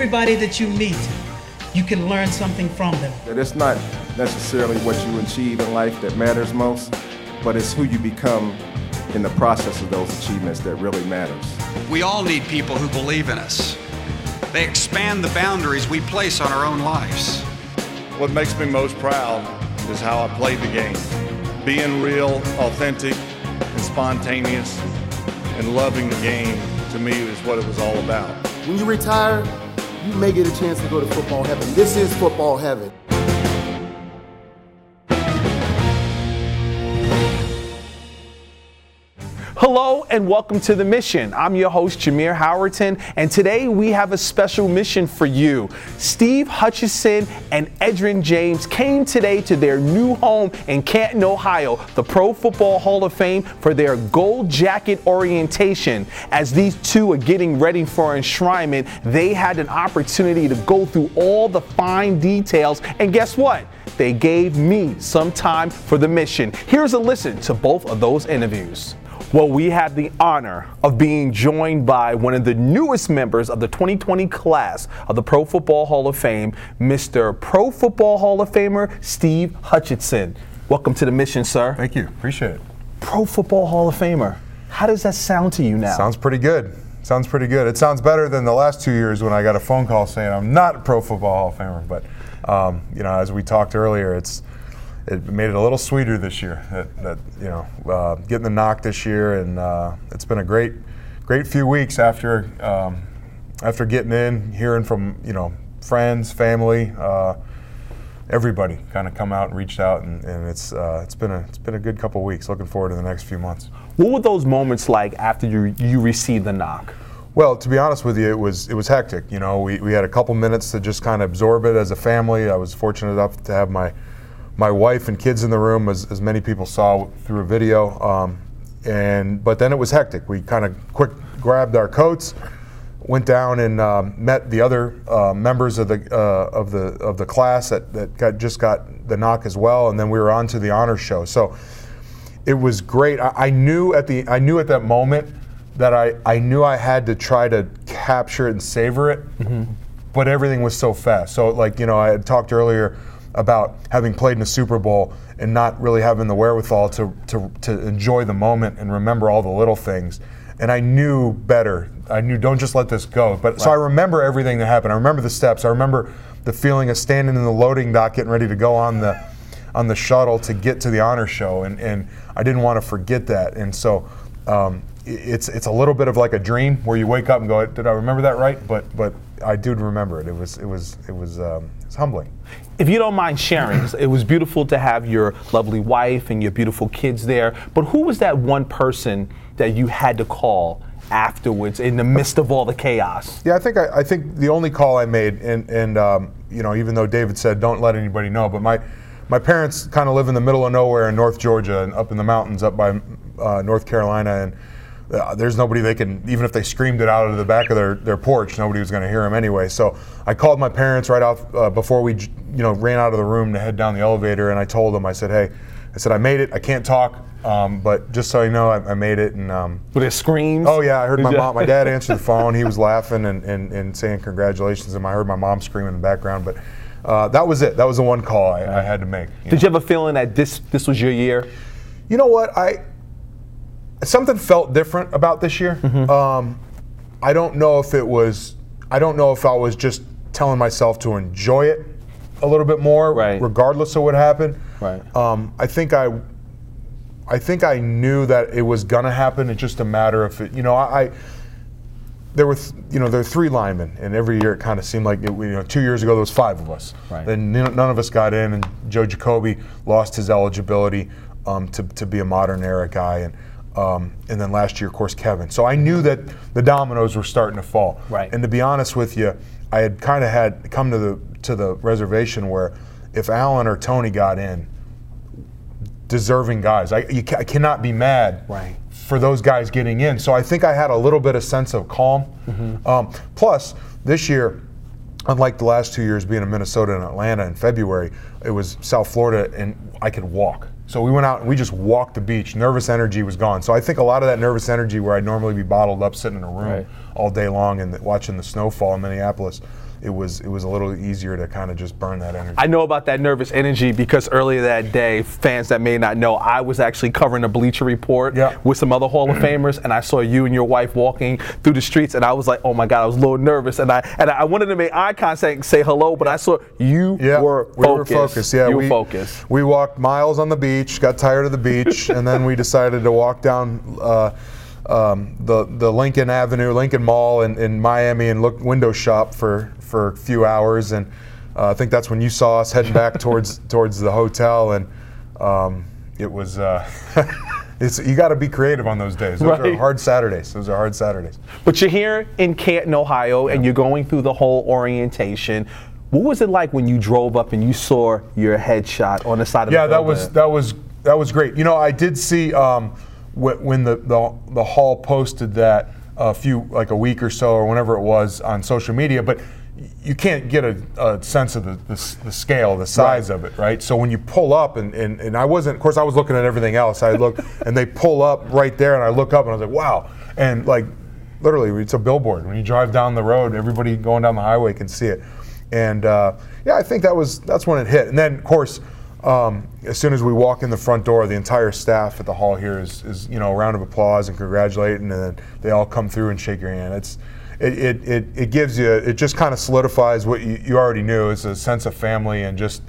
Everybody that you meet, you can learn something from them. That it's not necessarily what you achieve in life that matters most, but it's who you become in the process of those achievements that really matters. We all need people who believe in us. They expand the boundaries we place on our own lives. What makes me most proud is how I played the game. Being real, authentic, and spontaneous, and loving the game to me is what it was all about. When you retire, you may get a chance to go to football heaven. This is football heaven. Hello and welcome to The Mission. I'm your host, Jameer Howerton, and today we have a special mission for you. Steve Hutchinson and Edgerrin James came today to their new home in Canton, Ohio, the Pro Football Hall of Fame, for their gold jacket orientation. As these two are getting ready for enshrinement, they had an opportunity to go through all the fine details, and guess what? They gave me some time for the mission. Here's a listen to both of those interviews. Well, we have the honor of being joined by one of the newest members of the 2020 class of the Pro Football Hall of Fame, Mr. Pro Football Hall of Famer Steve Hutchinson. Welcome to the mission, sir. Thank you. Appreciate it. Pro Football Hall of Famer. How does that sound to you now? Sounds pretty good. Sounds pretty good. It sounds better than the last two years when I got a phone call saying I'm not a Pro Football Hall of Famer. But um, you know, as we talked earlier, it's it made it a little sweeter this year. That, that you know, uh, getting the knock this year, and uh, it's been a great, great few weeks after um, after getting in, hearing from you know friends, family, uh, everybody kind of come out and reached out, and, and it's uh, it's been a it's been a good couple weeks. Looking forward to the next few months. What were those moments like after you you received the knock? Well, to be honest with you, it was it was hectic. You know, we, we had a couple minutes to just kind of absorb it as a family. I was fortunate enough to have my my wife and kids in the room, as, as many people saw through a video. Um, and but then it was hectic. We kind of quick grabbed our coats, went down and um, met the other uh, members of the uh, of the of the class that, that got just got the knock as well, and then we were on to the honor show. So it was great. I, I knew at the I knew at that moment that I, I knew I had to try to capture it and savor it, mm-hmm. but everything was so fast. So like you know I had talked earlier about having played in a Super Bowl and not really having the wherewithal to, to, to enjoy the moment and remember all the little things. And I knew better. I knew don't just let this go. But right. so I remember everything that happened. I remember the steps. I remember the feeling of standing in the loading dock, getting ready to go on the on the shuttle to get to the honor show, and, and I didn't want to forget that. And so um, it's it's a little bit of like a dream where you wake up and go, did I remember that right? But but I do remember it. It was it was it was um, it's humbling. If you don't mind sharing, it was beautiful to have your lovely wife and your beautiful kids there. But who was that one person that you had to call afterwards in the midst of all the chaos? Yeah, I think I, I think the only call I made, and and um, you know, even though David said don't let anybody know, but my my parents kind of live in the middle of nowhere in North Georgia and up in the mountains up by uh, North Carolina and uh, there's nobody they can, even if they screamed it out of the back of their, their porch, nobody was going to hear them anyway. So I called my parents right off uh, before we, you know, ran out of the room to head down the elevator, and I told them, I said, hey, I said I made it. I can't talk, um, but just so you know, I, I made it. And um, were there screams? Oh yeah, I heard my mom. My dad answered the phone. He was laughing and, and, and saying congratulations, and I heard my mom screaming in the background. But uh, that was it. That was the one call I, I had to make. You Did know? you have a feeling that this this was your year? You know what I something felt different about this year. Mm-hmm. Um, I don't know if it was. I don't know if I was just telling myself to enjoy it a little bit more, right. regardless of what happened. Right. Um, I think I. I think I knew that it was gonna happen. It's just a matter of it. You know, I. I there were, th- you know, there were three linemen, and every year it kind of seemed like, it, you know, two years ago there was five of us. Right. Then none of us got in, and Joe Jacoby lost his eligibility um, to, to be a modern era guy, and um, and then last year, of course, Kevin. So I knew that the dominoes were starting to fall. Right. And to be honest with you, I had kind of had come to the to the reservation where if Alan or Tony got in, deserving guys, I, you, I cannot be mad. Right. For those guys getting in, so I think I had a little bit of sense of calm. Mm-hmm. Um, plus, this year, unlike the last two years being in Minnesota and Atlanta in February, it was South Florida, and I could walk. So we went out and we just walked the beach. Nervous energy was gone. So I think a lot of that nervous energy, where I'd normally be bottled up sitting in a room Right. all day long and watching the snowfall in Minneapolis, it was it was a little easier to kind of just burn that energy. I know about that nervous energy because earlier that day, fans that may not know, I was actually covering a Bleacher Report Yeah. with some other Hall of Famers, and I saw you and your wife walking through the streets, and I was like, oh my God, I was a little nervous, and I and I wanted to make eye contact and say hello, but I saw you Yeah, were we focused. were focused. Yeah, you we were focused. We walked miles on the beach, got tired of the beach, and then we decided to walk down uh, um, the the Lincoln Avenue, Lincoln Mall in, in Miami, and look window shop for for a few hours. And uh, I think that's when you saw us heading back towards towards the hotel, and um, it was. Uh, It's, you got to be creative on those days. Those are Right. hard Saturdays. Those are hard Saturdays. But you're here in Canton, Ohio, and you're going through the whole orientation. What was it like when you drove up and you saw your headshot on the side of yeah, the that building? was that was that was great. You know, I did see um, when the, the the hall posted that a few like a week or so or whenever it was on social media, but you can't get a, a sense of the, the, the scale, the size of it, right? So when you pull up, and, and, and I wasn't, of course, I was looking at everything else. I look, and they pull up right there, and I look up, and I was like, wow. And like, literally, it's a billboard. When you drive down the road, everybody going down the highway can see it. And uh, yeah, I think that was that's when it hit. And then, of course, um, as soon as we walk in the front door, the entire staff at the hall here is, is you know a round of applause and congratulating, and then they all come through and shake your hand. It's it, it, it, it gives you it just kind of solidifies what you, you already knew. It's a sense of family and just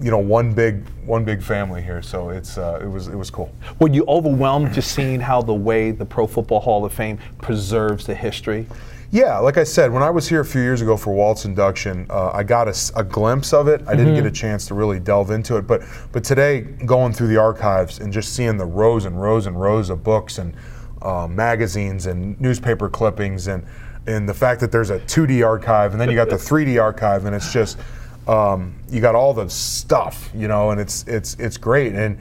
you know one big one big family here. So it's uh, it was it was cool. Were you overwhelmed just seeing how the way the Pro Football Hall of Fame preserves the history? Yeah, like I said, when I was here a few years ago for Walt's induction, uh, I got a glimpse of it. I didn't get a chance to really delve into it, but but today, going through the archives and just seeing the rows and rows and rows of books and uh, magazines and newspaper clippings and and the fact that there's a 2D archive and then you got the 3D archive and it's just um, you got all the stuff, you know, and it's it's it's great and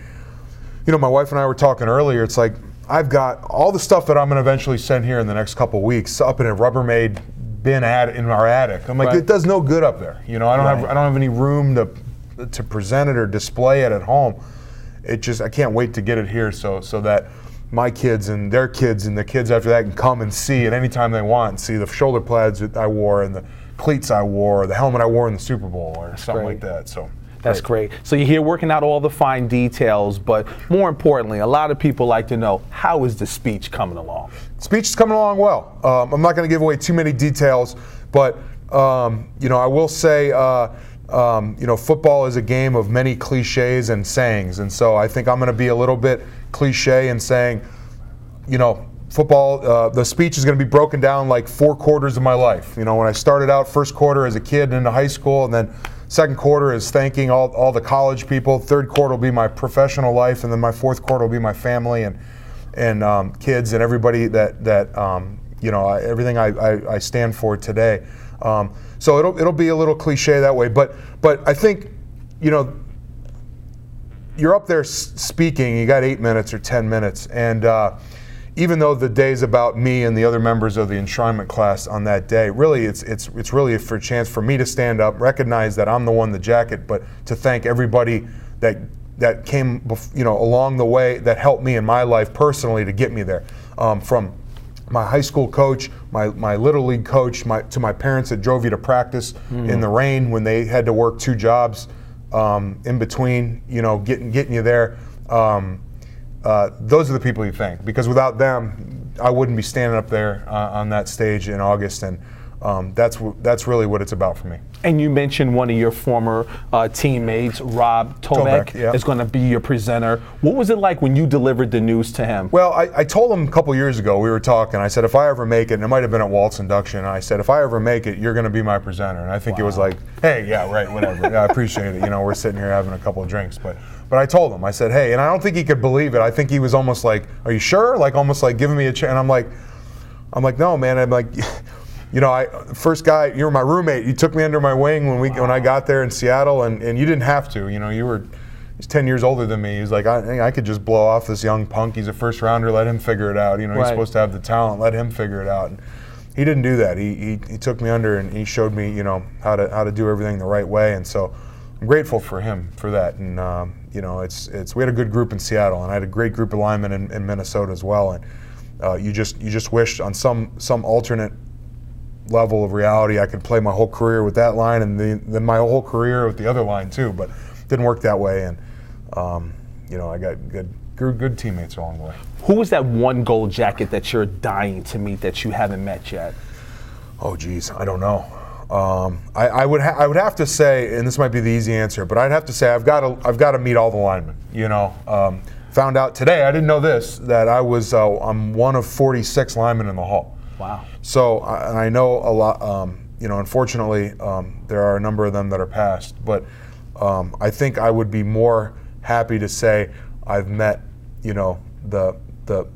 you know, my wife and I were talking earlier. It's like I've got all the stuff that I'm going to eventually send here in the next couple weeks up in a Rubbermaid bin ad in our attic. I'm like, Right. it does no good up there. You know, I don't have I don't have any room to to present it or display it at home. It just I can't wait to get it here so so that my kids and their kids and the kids after that can come and see it anytime they want. And see the shoulder pads that I wore and the cleats I wore, or the helmet I wore in the Super Bowl, or something great. like that. So That's great. So you're here working out all the fine details, but more importantly, a lot of people like to know how is the speech coming along? speech is coming along well. Um, I'm not going to give away too many details, but um, you know, I will say, uh, um, you know, football is a game of many cliches and sayings, and so I think I'm going to be a little bit cliche in saying, you know, football. Uh, the speech is going to be broken down like four quarters of my life. You know, when I started out, first quarter as a kid into high school, and then second quarter is thanking all, all the college people. Third quarter will be my professional life, and then my fourth quarter will be my family and and um, kids and everybody that that um, you know everything I, I, I stand for today. Um, so it'll it'll be a little cliche that way, but but I think you know you're up there speaking, you got eight minutes or 10 minutes. And uh, even though the day's about me and the other members of the enshrinement class on that day, really it's, it's, it's really for a chance for me to stand up, recognize that I'm the one the jacket, but to thank everybody that, that came you know, along the way that helped me in my life personally to get me there. Um, from my high school coach, my, my little league coach, my, to my parents that drove you to practice in the rain when they had to work two jobs um, in between, you know, getting getting you there. Um, uh, those are the people you thank because without them, I wouldn't be standing up there uh, on that stage in August, and um, that's w- that's really what it's about for me. And you mentioned one of your former uh, teammates, Rob Tobeck, Tobeck, yeah. is going to be your presenter. What was it like when you delivered the news to him? Well, I, I told him a couple years ago, we were talking, I said, if I ever make it, and it might have been at Walt's induction, I said, if I ever make it, you're going to be my presenter. And I think it was like, hey, yeah, right, whatever. yeah, I appreciate it. You know, we're sitting here having a couple of drinks. But but I told him, I said, hey, and I don't think he could believe it. I think he was almost like, are you sure? Like almost like giving me a chance. And I'm like, I'm like, no, man. I'm like, you know, I first guy, you were my roommate. You took me under my wing when we when I got there in Seattle, and, and you didn't have to. You know, you were he's 10 years older than me. He's like, I, I could just blow off this young punk. He's a first rounder. Let him figure it out. You know, he's supposed to have the talent. Let him figure it out. And he didn't do that. He, he, he took me under and he showed me, you know, how to how to do everything the right way. And so. I'm grateful for him for that. And um, you know, it's it's we had a good group in Seattle, and I had a great group of linemen in, in Minnesota as well. And uh, you just you just wish on some some alternate level of reality I could play my whole career with that line, and the, then my whole career with the other line too. But didn't work that way, and um, you know, I got good, good good teammates along the way. Who was that one gold jacket that you're dying to meet that you haven't met yet? Oh, geez, I don't know. Um, I, I, would ha- I would have to say, and this might be the easy answer, but I'd have to say I've got to I've got to meet all the linemen. You know, um, found out today I didn't know this that I was uh, I'm one of 46 linemen in the hall. Wow. So uh, and I know a lot. Um, you know, unfortunately, um, there are a number of them that are passed, but um, I think I would be more happy to say I've met, you know, the the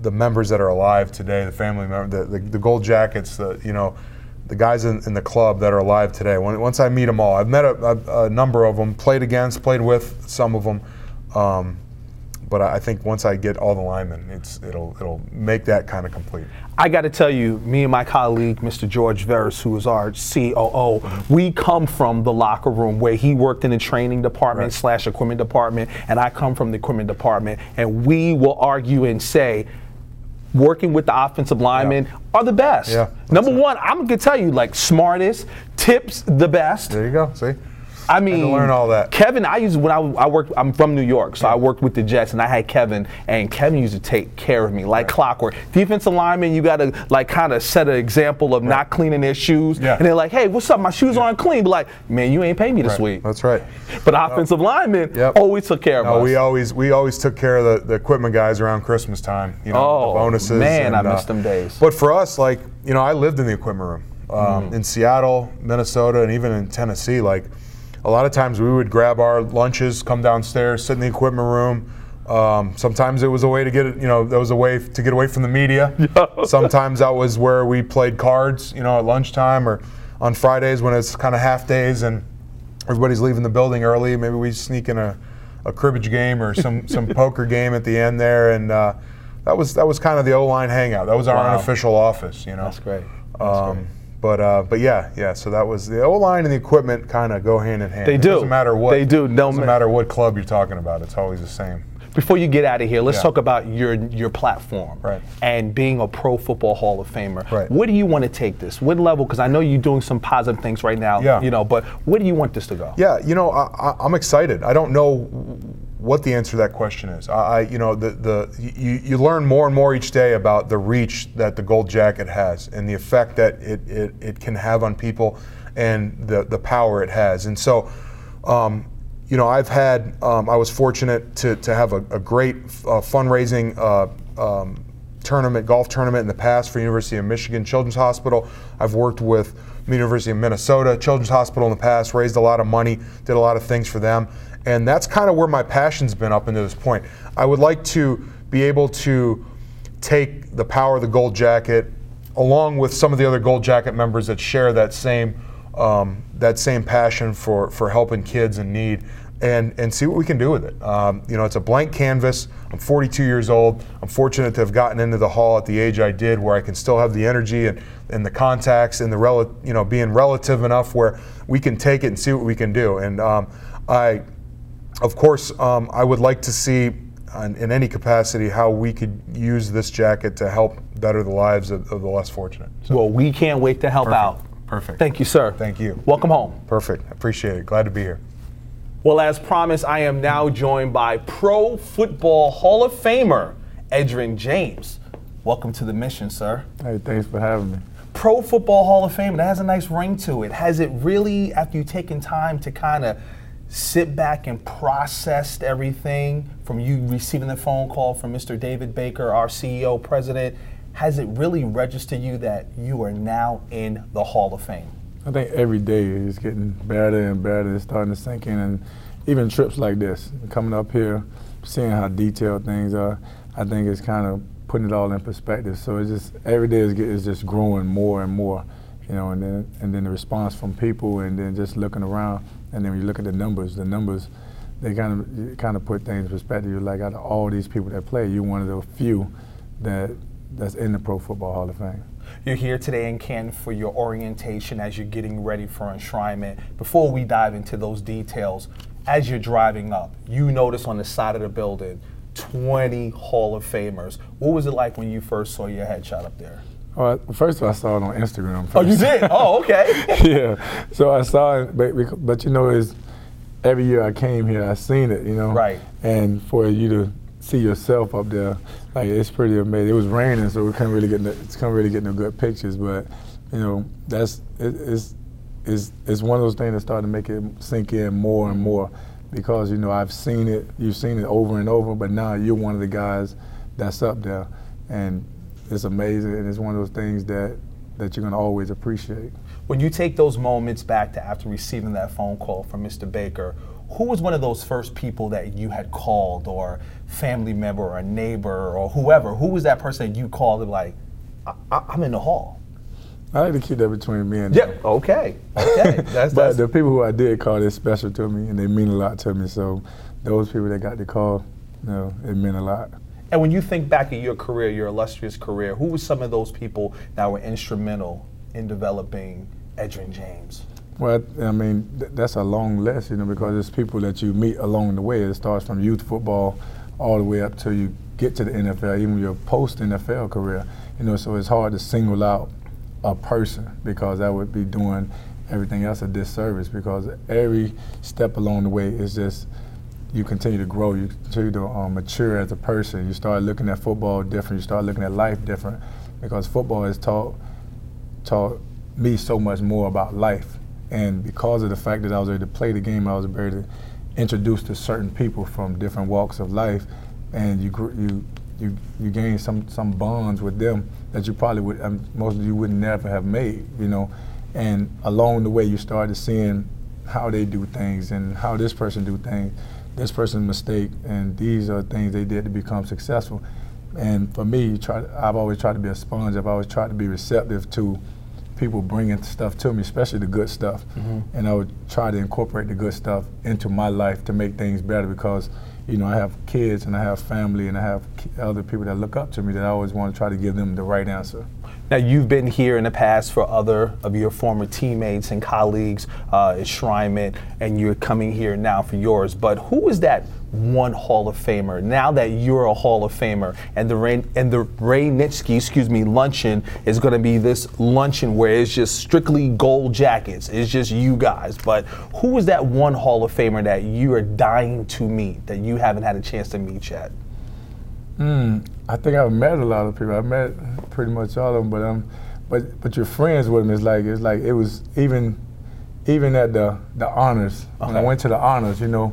the members that are alive today, the family members, the, the, the gold jackets, the you know the guys in, in, the club that are alive today. When, once I meet them all, I've met a, a, a, number of them, played against, played with some of them. Um, but I think once I get all the linemen, it's it'll it'll make that kind of complete. I got to tell you, me and my colleague, Mr. George Veras, who is our COO, we come from the locker room where he worked in the training department right. slash equipment department, and I come from the equipment department, and we will argue and say working with the offensive linemen yeah. are the best. Yeah, Number it. one, I'm gonna tell you, like smartest, tips the best. There you go. See. I mean, learn all that. Kevin, I used when I, I worked. I'm from New York, so yeah. I worked with the Jets, and I had Kevin, and Kevin used to take care of me like right. clockwork. Defensive lineman, you got to like kind of set an example of right. not cleaning their shoes, yeah. and they're like, "Hey, what's up? My shoes yeah. aren't clean." But like, man, you ain't paid me this right. week. That's right. But offensive linemen yep. always took care of no, us. We always we always took care of the, the equipment guys around Christmas time. You know, oh, the bonuses. Man, and, I missed uh, them days. But for us, like you know, I lived in the equipment room um, mm. in Seattle, Minnesota, and even in Tennessee. Like a lot of times we would grab our lunches, come downstairs, sit in the equipment room. Um, sometimes it was a way to get it, you know, that was a way to get away from the media. sometimes that was where we played cards, you know, at lunchtime or on Fridays when it's kind of half days and everybody's leaving the building early. Maybe we sneak in a, a cribbage game or some, some poker game at the end there. And uh, that was that was kind of the O line hangout. That was our wow. unofficial office, you know. That's great. That's um, great. But uh, but yeah, yeah. So that was the O line and the equipment kind of go hand in hand. They do. It doesn't matter what. They do. No doesn't matter what club you're talking about. It's always the same. Before you get out of here, let's yeah. talk about your your platform right. and being a Pro Football Hall of Famer. Right. Where do you want to take this? What level? Because I know you're doing some positive things right now. Yeah. You know, but where do you want this to go? Yeah. You know, I, I'm excited. I don't know what the answer to that question is. I, you know, the, the you, you learn more and more each day about the reach that the gold jacket has and the effect that it, it, it can have on people and the, the power it has. And so, um, you know, I've had, um, I was fortunate to, to have a, a great uh, fundraising uh, um, tournament, golf tournament in the past for University of Michigan Children's Hospital. I've worked with University of Minnesota Children's Hospital in the past, raised a lot of money, did a lot of things for them. And that's kind of where my passion's been up until this point. I would like to be able to take the power of the Gold Jacket along with some of the other Gold Jacket members that share that same um, that same passion for, for helping kids in need and, and see what we can do with it. Um, you know, it's a blank canvas. I'm 42 years old. I'm fortunate to have gotten into the hall at the age I did where I can still have the energy and, and the contacts and the rel- you know being relative enough where we can take it and see what we can do. And um, I of course, um, I would like to see in, in, any capacity how we could use this jacket to help better the lives of, of the less fortunate. So. Well, we can't wait to help Perfect. out. Perfect. Thank you, sir. Thank you. Welcome home. Perfect. Appreciate it. Glad to be here. Well, as promised, I am now joined by Pro Football Hall of Famer Edgerrin James. Welcome to the mission, sir. Hey, thanks for having me. Pro Football Hall of Fame, that has a nice ring to it. Has it really, after you taken time to kind of sit back and processed everything from you receiving the phone call from Mr. David Baker, our CEO, president, has it really registered you that you are now in the Hall of Fame? I think every day is getting better and better. It's starting to sink in, and even trips like this, coming up here, seeing how detailed things are, I think it's kind of putting it all in perspective. So it's just every day is, is just growing more and more, you know, and then and then the response from people, and then just looking around and then when you look at the numbers, the numbers, they kind of kind of put things in perspective. You're like, out of all these people that play, you're one of the few that that's in the Pro Football Hall of Fame. You're here today in Canton for your orientation as you're getting ready for enshrinement. Before we dive into those details, as you're driving up, you notice on the side of the building 20 Hall of Famers. What was it like when you first saw your headshot up there? Oh, well, first of all, I saw it on Instagram. First. Oh, you did? Oh, okay. yeah. So I saw it, but, but you know, is every year I came here, I seen it, you know. Right. And for you to see yourself up there, like it's pretty amazing. It was raining, so we couldn't really get no, couldn't really get no good pictures, but you know, that's it, it's it's it's one of those things that started to make it sink in more and more because you know I've seen it, you've seen it over and over, but now you're one of the guys that's up there, and it's amazing, and it's one of those things that that you're gonna always appreciate. When you take those moments back to after receiving that phone call from Mr. Baker, who was one of those first people that you had called, or family member, or a neighbor, or whoever? Who was that person that you called and like, I- am in the hall? I like to keep that between me and yeah. them. Okay. Okay. That's, but that's, the people who I did call, they're special to me and they mean a lot to me. So those people that got the call, you know, it meant a lot. And when you think back at your career, your illustrious career, who were some of those people that were instrumental in developing Edgerrin James? Well, I mean, th- that's a long list, you know, because it's people that you meet along the way. It starts from youth football all the way up till you get to the NFL, even your post NFL career. You know, so it's hard to single out a person because that would be doing everything else a disservice because every step along the way is just you continue to grow, you continue to um, mature as a person. You start looking at football different, you start looking at life different because football has taught taught me so much more about life. And because of the fact that I was able to play the game, I was able to introduce to certain people from different walks of life, and you you you you gain some some bonds with them that you probably would um, most of you would never have made, you know. And along the way, you started seeing how they do things and how this person do things, this person's mistake, and these are things they did to become successful. And for me, try, I've always tried to be a sponge. I've always tried to be receptive to people bringing stuff to me, especially the good stuff. Mm-hmm. And I would try to incorporate the good stuff into my life to make things better because you know, I have kids and I have family and I have other people that look up to me that I always want to try to give them the right answer. Now, you've been here in the past for other of your former teammates and colleagues, uh, enshrinement, and you're coming here now for yours. But who is that one Hall of Famer? Now that you're a Hall of Famer, and the Ray, and the Ray Nitschke, excuse me, luncheon is going to be this luncheon where it's just strictly gold jackets. It's just you guys. But who is that one Hall of Famer that you are dying to meet that you haven't had a chance to meet yet? Mm, I think I've met a lot of people. I've met pretty much all of them, but um, but but your friends with them is like it's like it was even even at the the honors okay. when I went to the honors, you know.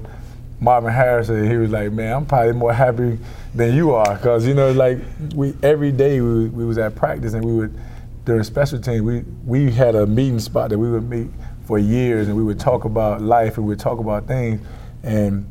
Marvin Harrison, he was like, "Man, I'm probably more happy than you are, cause you know, like we every day we, we was at practice and we would during special team we we had a meeting spot that we would meet for years and we would talk about life and we would talk about things, and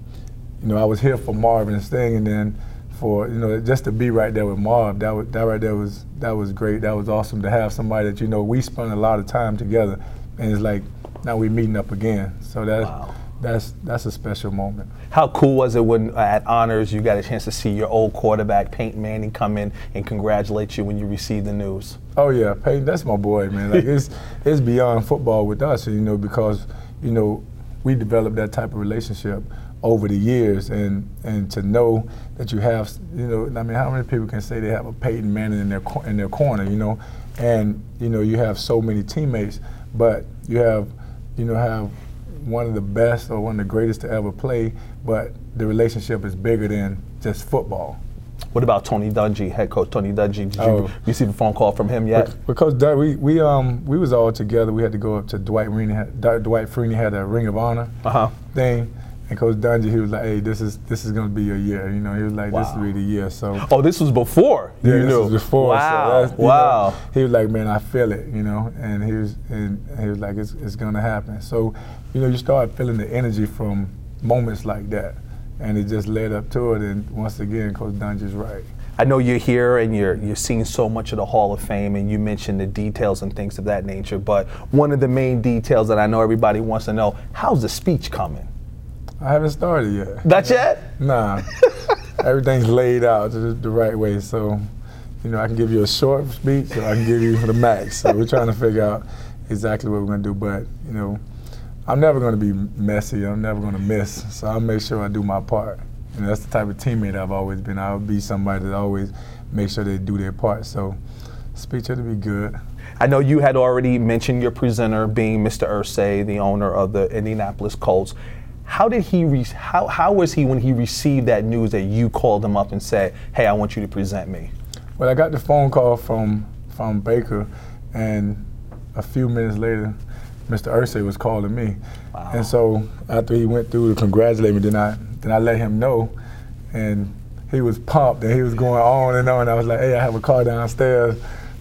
you know, I was here for Marvin's thing, and then for you know just to be right there with Marv. That was, that right there was that was great. That was awesome to have somebody that you know we spent a lot of time together, and it's like now we're meeting up again. So that's. wow. that's that's a special moment. How cool was it when uh, at honors you got a chance to see your old quarterback Peyton Manning come in and congratulate you when you received the news? Oh yeah, Peyton, that's my boy, man. Like it's it's beyond football with us, you know, because you know we developed that type of relationship over the years and and to know that you have you know I mean how many people can say they have a Peyton Manning in their in their corner you know and you know you have so many teammates but you have you know have one of the best or one of the greatest to ever play but the relationship is bigger than just football what about Tony Dungy, head coach Tony Dungy? Did you oh. receive a phone call from him yet? Because we we um we was all together. We had to go up to Dwight Freeney. Dwight Freeney had a Ring of Honor uh-huh. thing, and Coach Dungy, he was like, "Hey, this is this is gonna be your year." You know, he was like, wow. "This will be the year." So. Oh, this was before. Yeah, you this knew. was before. Wow. So wow. Know, he was like, "Man, I feel it," you know, and he was and he was like, "It's it's gonna happen." So, you know, you start feeling the energy from moments like that, and it just led up to it. And once again, Coach Dungy's right. I know you're here and you're you're seeing so much of the Hall of Fame, and you mentioned the details and things of that nature. But one of the main details that I know everybody wants to know: How's the speech coming? I haven't started yet. Not yet? Nah. Everything's laid out the, the, right way. So, you know, I can give you a short speech or I can give you the max. So we're trying to figure out exactly what we're going to do. But, you know, I'm never going to be messy. I'm never going to miss. So I'll make sure I do my part. And that's the type of teammate I've always been. I'll be somebody that always make sure they do their part. So speech had to be good. I know you had already mentioned your presenter being Mr. Irsay, the owner of the Indianapolis Colts. How did he? Re- how how was he when he received that news that you called him up and said, "Hey, I want you to present me"? Well, I got the phone call from from Baker, and a few minutes later, Mr. Irsay was calling me. Wow. And so after he went through to congratulate me, then I then I let him know, and he was pumped and he was going on and on. I was like, hey, I have a car downstairs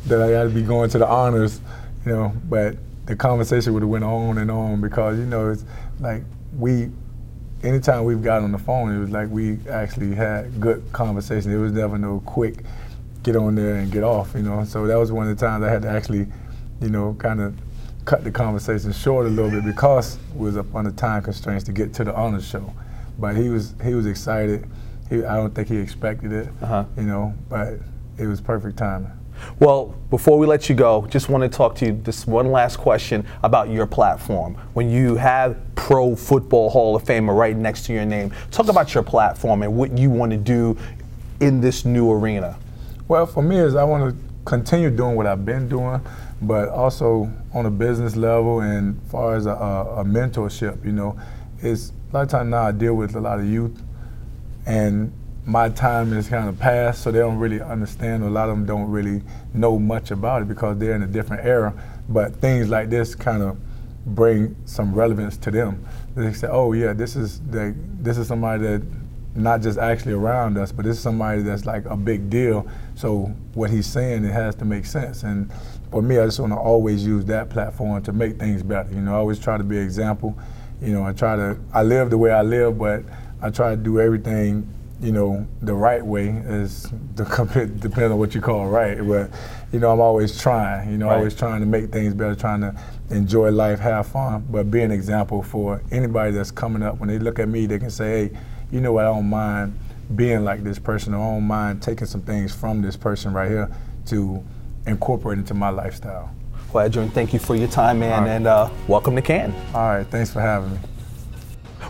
that I got to be going to the honors, you know. But the conversation would have went on and on because you know it's like we, anytime we've got on the phone, it was like we actually had good conversation. It was never no quick get on there and get off, you know. So that was one of the times I had to actually, you know, kind of cut the conversation short a little bit because we was up under time constraints to get to the honors show. But he was he was excited. He, I don't think he expected it, uh-huh. you know, but it was perfect timing. Well, before we let you go, just want to talk to you this one last question about your platform. When you have Pro Football Hall of Famer right next to your name, talk about your platform and what you want to do in this new arena. Well, for me, is I want to continue doing what I've been doing, but also on a business level and far as a, a, mentorship. You know, it's a lot of times now I deal with a lot of youth, and my time is kind of past, so they don't really understand. A lot of them don't really know much about it because they're in a different era. But things like this kind of bring some relevance to them. They say, "Oh yeah, this is this is somebody that not just actually around us, but this is somebody that's like a big deal. So what he's saying, it has to make sense. And for me, I just want to always use that platform to make things better. You know, I always try to be an example. You know, I try to, I live the way I live, but I try to do everything, you know, the right way is the depending on what you call right. But, you know, I'm always trying, you know, right. always trying to make things better, trying to enjoy life, have fun, but be an example for anybody that's coming up. When they look at me, they can say, hey, you know what, I don't mind being like this person. I don't mind taking some things from this person right here to incorporate into my lifestyle. Well, Adrian, thank you for your time, man, right. and uh, welcome to Canton. All right, thanks for having me.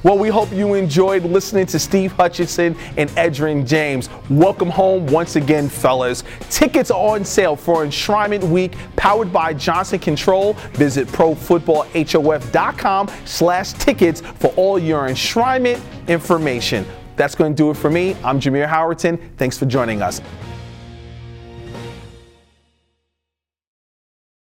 Well, we hope you enjoyed listening to Steve Hutchinson and Edgerrin James. Welcome home once again, fellas. Tickets are on sale for Enshrinement Week, powered by Johnson Control. Visit profootballhof.com slash tickets for all your enshrinement information. That's going to do it for me. I'm Jameer Howerton. Thanks for joining us.